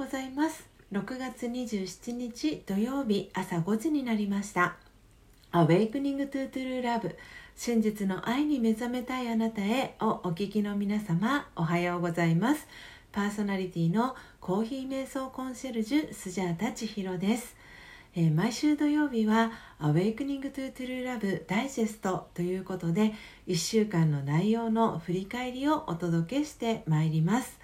ございます。6月27日土曜日朝5時になりました。Awakening to True Love 真実の愛に目覚めたいあなたへをお聞きの皆様おはようございます。パーソナリティのコーヒー瞑想コンシェルジュスジャータ千尋です。えー、毎週土曜日は「Awakening to True Love ダイジェスト」ということで1週間の内容の振り返りをお届けしてまいります。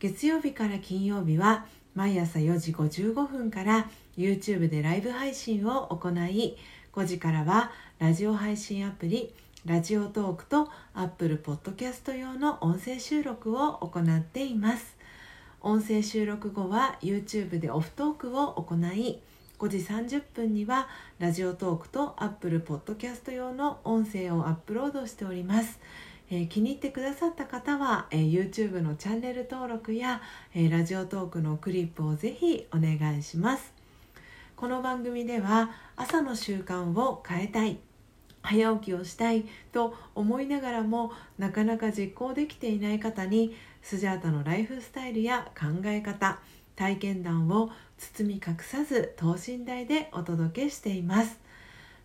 月曜日から金曜日は毎朝4時55分から YouTube でライブ配信を行い5時からはラジオ配信アプリラジオトークと Apple Podcast 用の音声収録を行っています。音声収録後は YouTube でオフトークを行い5時30分にはラジオトークと Apple Podcast 用の音声をアップロードしております、えー、気に入ってくださった方は、えー、YouTube のチャンネル登録や、えー、ラジオトークのクリップをぜひお願いします。この番組では朝の習慣を変えたい早起きをしたいと思いながらもなかなか実行できていない方にスジャータのライフスタイルや考え方体験談を包み隠さず等身大でお届けしています。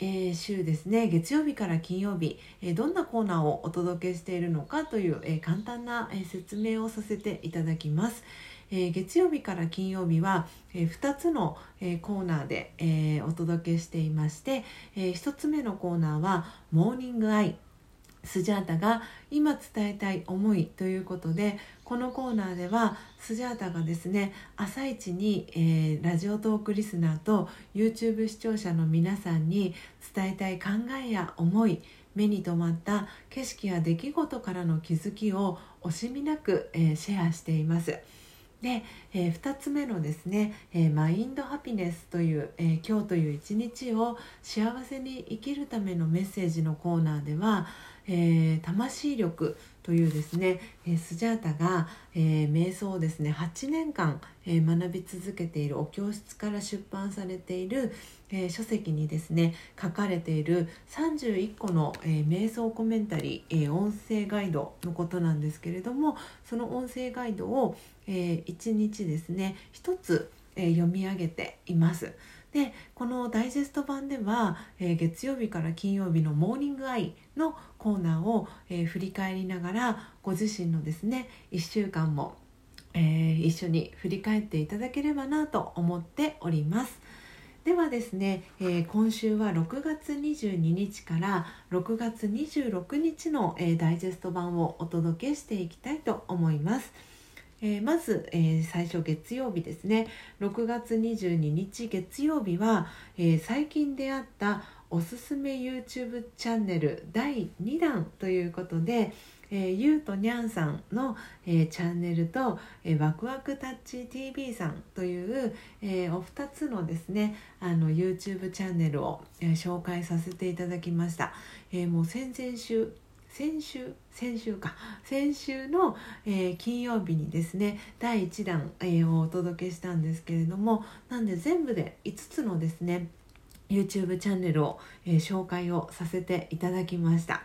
えー、週ですね。月曜日から金曜日、えー、どんなコーナーをお届けしているのかという、えー、簡単な、え説明をさせていただきます。え月曜日から金曜日は、え2つの、えコーナーで、えお届けしていまして、え1つ目のコーナーは「モーニングアイ」スジャータが今伝えたい思いということでこのコーナーではスジャータがですね朝一に、えー、ラジオトークリスナーと YouTube 視聴者の皆さんに伝えたい考えや思い目に留まった景色や出来事からの気づきを惜しみなく、えー、シェアしています。で、えー、2つ目のですね、えー、マインドハピネスという、えー、今日という一日を幸せに生きるためのメッセージのコーナーではえー、魂力というですね、えー、スジャータが、えー、瞑想をですね8年間、えー、学び続けているお教室から出版されている、えー、書籍にですね書かれている31個の、えー、瞑想コメンタリー、えー、音声ガイドのことなんですけれどもその音声ガイドを、えー、1日ですね1つ、えー、読み上げています。でこのダイジェスト版では、えー、月曜日から金曜日の「モーニングアイ」のコーナーを、えー、振り返りながらご自身のですね1週間も、えー、一緒に振り返っていただければなと思っております。ではですね、え、今週は6月22日から6月26日の、え、ダイジェスト版をお届けしていきたいと思います。えー、まず、えー、最初月曜日ですね。6月22日月曜日は、えー、最近出会ったおすすめ YouTube チャンネル第2弾ということで、えー、ゆうとにゃんさんの、えー、チャンネルと、えー、ワクワクタッチ TV さんという、えー、お二つのですねあの YouTube チャンネルを、えー、紹介させていただきました、えー、もう先々週先週先週か。先週の、えー、金曜日にですね第1弾、えー、をお届けしたんですけれどもなんで全部で5つのですね YouTube チャンネルを、えー、紹介をさせていただきました。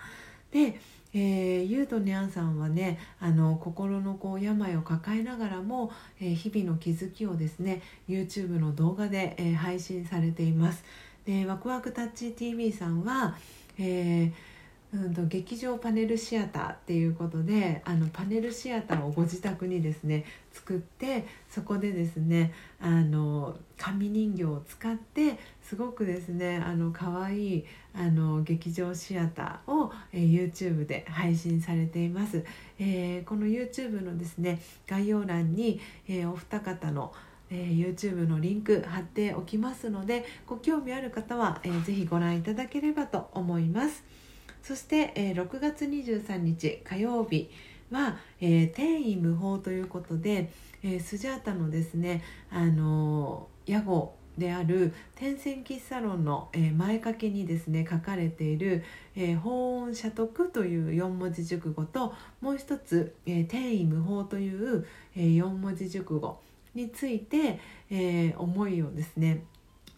で、えー、ゆうとにゃんさんはねあの心のこう病を抱えながらも、えー、日々の気づきをですね YouTube の動画で、えー、配信されています。でワクワクタッチ TV さんは、えーうんと劇場パネルシアターっていうことであのパネルシアターをご自宅にですね作ってそこでですねあの紙人形を使ってすごくですねあの可愛いあの劇場シアターを、えー、YouTube で配信されています、えー、この YouTube のですね概要欄に、えー、お二方のえー、YouTube のリンク貼っておきますのでご興味ある方は、えー、ぜひご覧いただければと思います。そして、えー、6月23日火曜日は、えー、天意無法ということで、えー、スジャータのですねあの屋号である天線喫茶論の、えー、前掛けにですね書かれている「えー、法音社得」という四文字熟語ともう一つ「えー、天意無法」という、えー、四文字熟語について、えー、思いをですね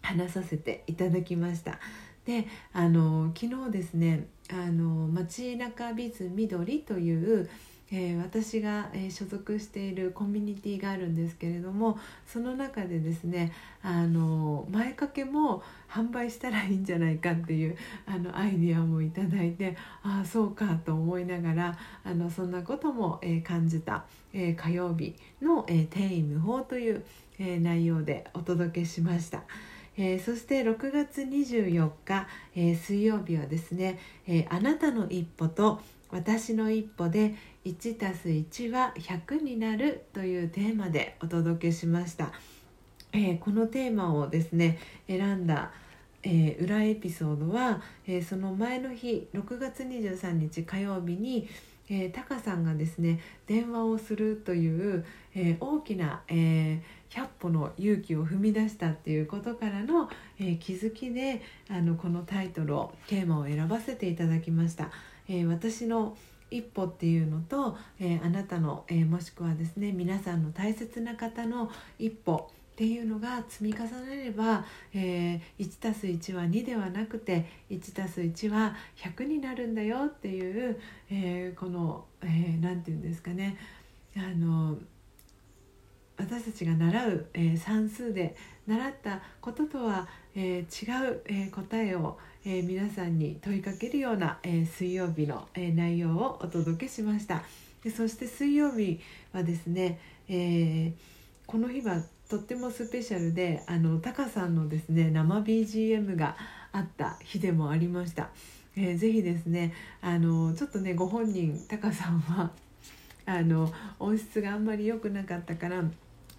話させていただきました。であの昨日ですねあの街中ビズ緑というえー、私が、えー、所属しているコミュニティがあるんですけれどもその中でですねあの前掛けも販売したらいいんじゃないかっていうあのアイディアもいただいてああそうかと思いながらあのそんなことも、えー、感じた、え火曜日の「えー、定位無法」という、え内容でお届けしました。えー、そして6月24日、えー、水曜日はですね、えー、あなたの一歩と私の一歩で 1+1 は100になるというテーマでお届けしました、え、このテーマをですね選んだ、え、裏エピソードは、え、その前の日6月23日火曜日にえー、タカさんがですね電話をするという、えー、大きな、えー、100歩の勇気を踏み出したっていうことからの、え気づきであのこのタイトルをテーマを選ばせていただきました。え私の一歩っていうのと、え、あなたの、え、もしくはですね皆さんの大切な方の一歩っていうのが積み重ねれば、えー、1+1 は2ではなくて 1+1 は100になるんだよっていう、えー、この何、えー、て言うんですかね。あの私たちが習う、えー、算数で習ったこととは、えー、違う、えー、答えを、え皆さんに問いかけるような、え水曜日の、え内容をお届けしました。でそして水曜日はですね、えこの日はとってもスペシャルであのタカさんのですね生 BGM があった日でもありました。えー、ぜひですねあのちょっとねご本人タカさんはあの音質があんまり良くなかったから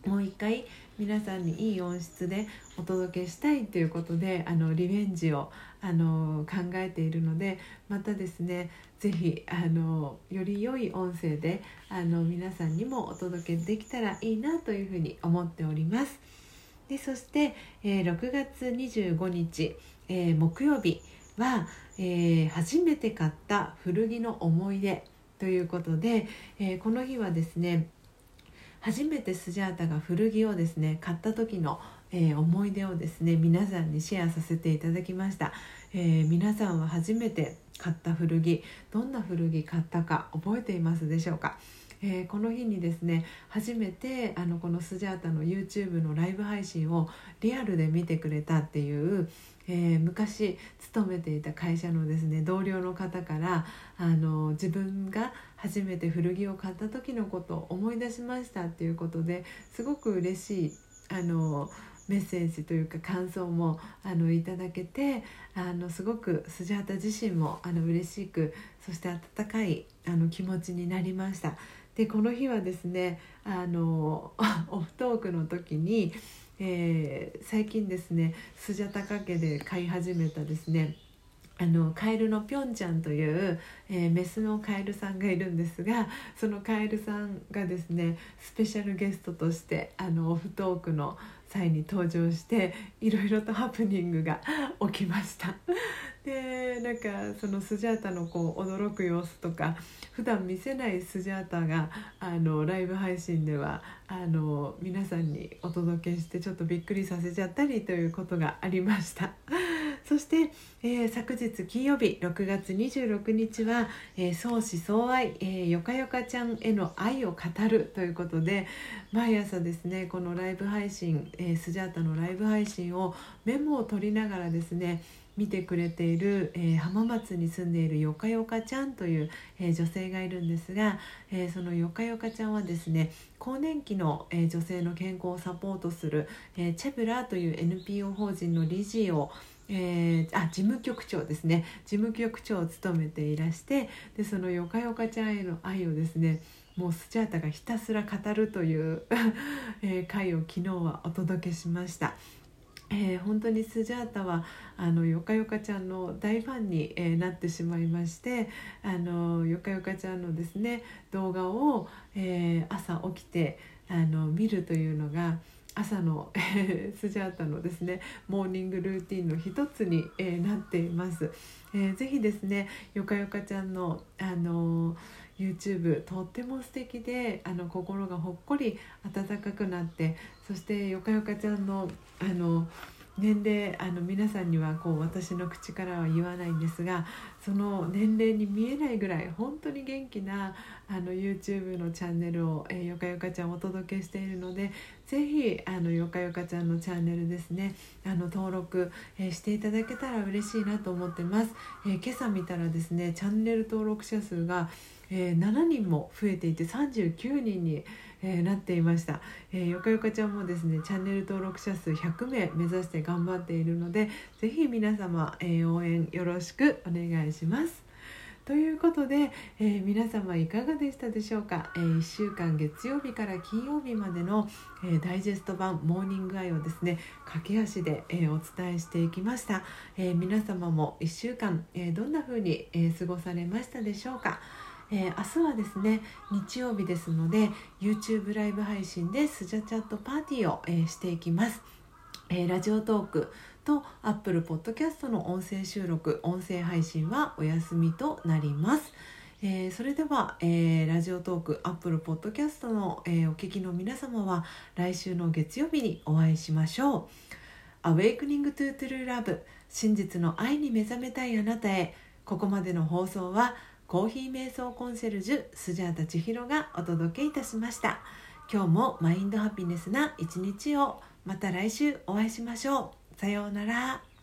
もう一回皆さんにいい音質でお届けしたいということであのリベンジをあの考えているのでまたですね是非あのより良い音声であの皆さんにもお届けできたらいいなというふうに思っております。でそして、えー、6月25日、えー、木曜日は、えー、初めて買った古着の思い出ということで、えこの日はですね初めてスジャータが古着をですね買った時の、えー、思い出をですね皆さんにシェアさせていただきました、えー、皆さんは初めて買った古着どんな古着買ったか覚えていますでしょうか？えー、この日にですね初めてあのこのスジャータの YouTube のライブ配信をリアルで見てくれたっていう、えー、昔勤めていた会社のですね同僚の方からあの自分が初めて古着を買った時のことを思い出しましたっていうことですごく嬉しいあのメッセージというか感想もあのいただけてあのすごくスジャータ自身もあの嬉しくそして温かいあの気持ちになりました。でこの日はですねあの オフトークの時にえー、最近ですねスジャタカ家で飼い始めたですねあのカエルのぴょんちゃんという、えー、メスのカエルさんがいるんですがそのカエルさんがですねスペシャルゲストとしてあのオフトークの際に登場していろいろとハプニングが 起きました。なんかそのスジャータのこう驚く様子とか普段見せないスジャータがあのライブ配信ではあの皆さんにお届けしてちょっとびっくりさせちゃったりということがありました。そして、えー、昨日金曜日6月26日は、えー、相思相愛、えー、よかよかちゃんへの愛を語るということで毎朝ですねこのライブ配信、えー、スジャータのライブ配信をメモを取りながらですね見てくれている、えー、浜松に住んでいるよかよかちゃんという、えー、女性がいるんですが、えー、そのよかよかちゃんはですね更年期の、え女性の健康をサポートする、えチェブラーという NPO 法人の理事をえー、あ事務局長ですね事務局長を務めていらしてでそのよかよかちゃんへの愛をですねもうスチャータがひたすら語るという、えー、回を昨日はお届けしました。えー、本当にスジャータはあのよかよかちゃんの大ファンに、えー、なってしまいましてあのよかよかちゃんのですね動画を、えー、朝起きてあの見るというのが朝の、えー、スジャータのですねモーニングルーティンの一つに、えー、なっています。えー、ぜひですねよかよかちゃんのあの YouTube とっても素敵であの心がほっこり温かくなってそしてよかよかちゃんのあの年齢あの皆さんにはこう私の口からは言わないんですがその年齢に見えないぐらい本当に元気なあの YouTube のチャンネルを、えー、よかよかちゃんお届けしているのでぜひあのよかよかちゃんのチャンネルですね。あの登録、えー、していただけたら嬉しいなと思ってます、えー、今朝見たらですねチャンネル登録者数が、え7人も増えていて39人にえー、なっていました、えー、よかよかちゃんもですねチャンネル登録者数100名目指して頑張っているのでぜひ皆様、えー、応援よろしくお願いします。ということで、えー、皆様いかがでしたでしょうか、えー、1週間月曜日から金曜日までの、えー、ダイジェスト版モーニングアイをですね駆け足で、えお伝えしていきました、え皆様も1週間、えどんな風に、え過ごされましたでしょうか？えー、明日はですね日曜日ですので YouTube ライブ配信でスジャチャットパーティーを、えー、していきます、えー、ラジオトークと Apple Podcast の音声収録音声配信はお休みとなります。えー、それでは、えー、ラジオトークアップルポッドキャストの、えー、お聞きの皆様は来週の月曜日にお会いしましょう。Awakening to True Love 真実の愛に目覚めたいあなたへ。ここまでの放送はコーヒー瞑想コンシェルジュスジャータ千尋がお届けいたしました。今日もマインドハピネスな一日をまた来週お会いしましょう。さようなら。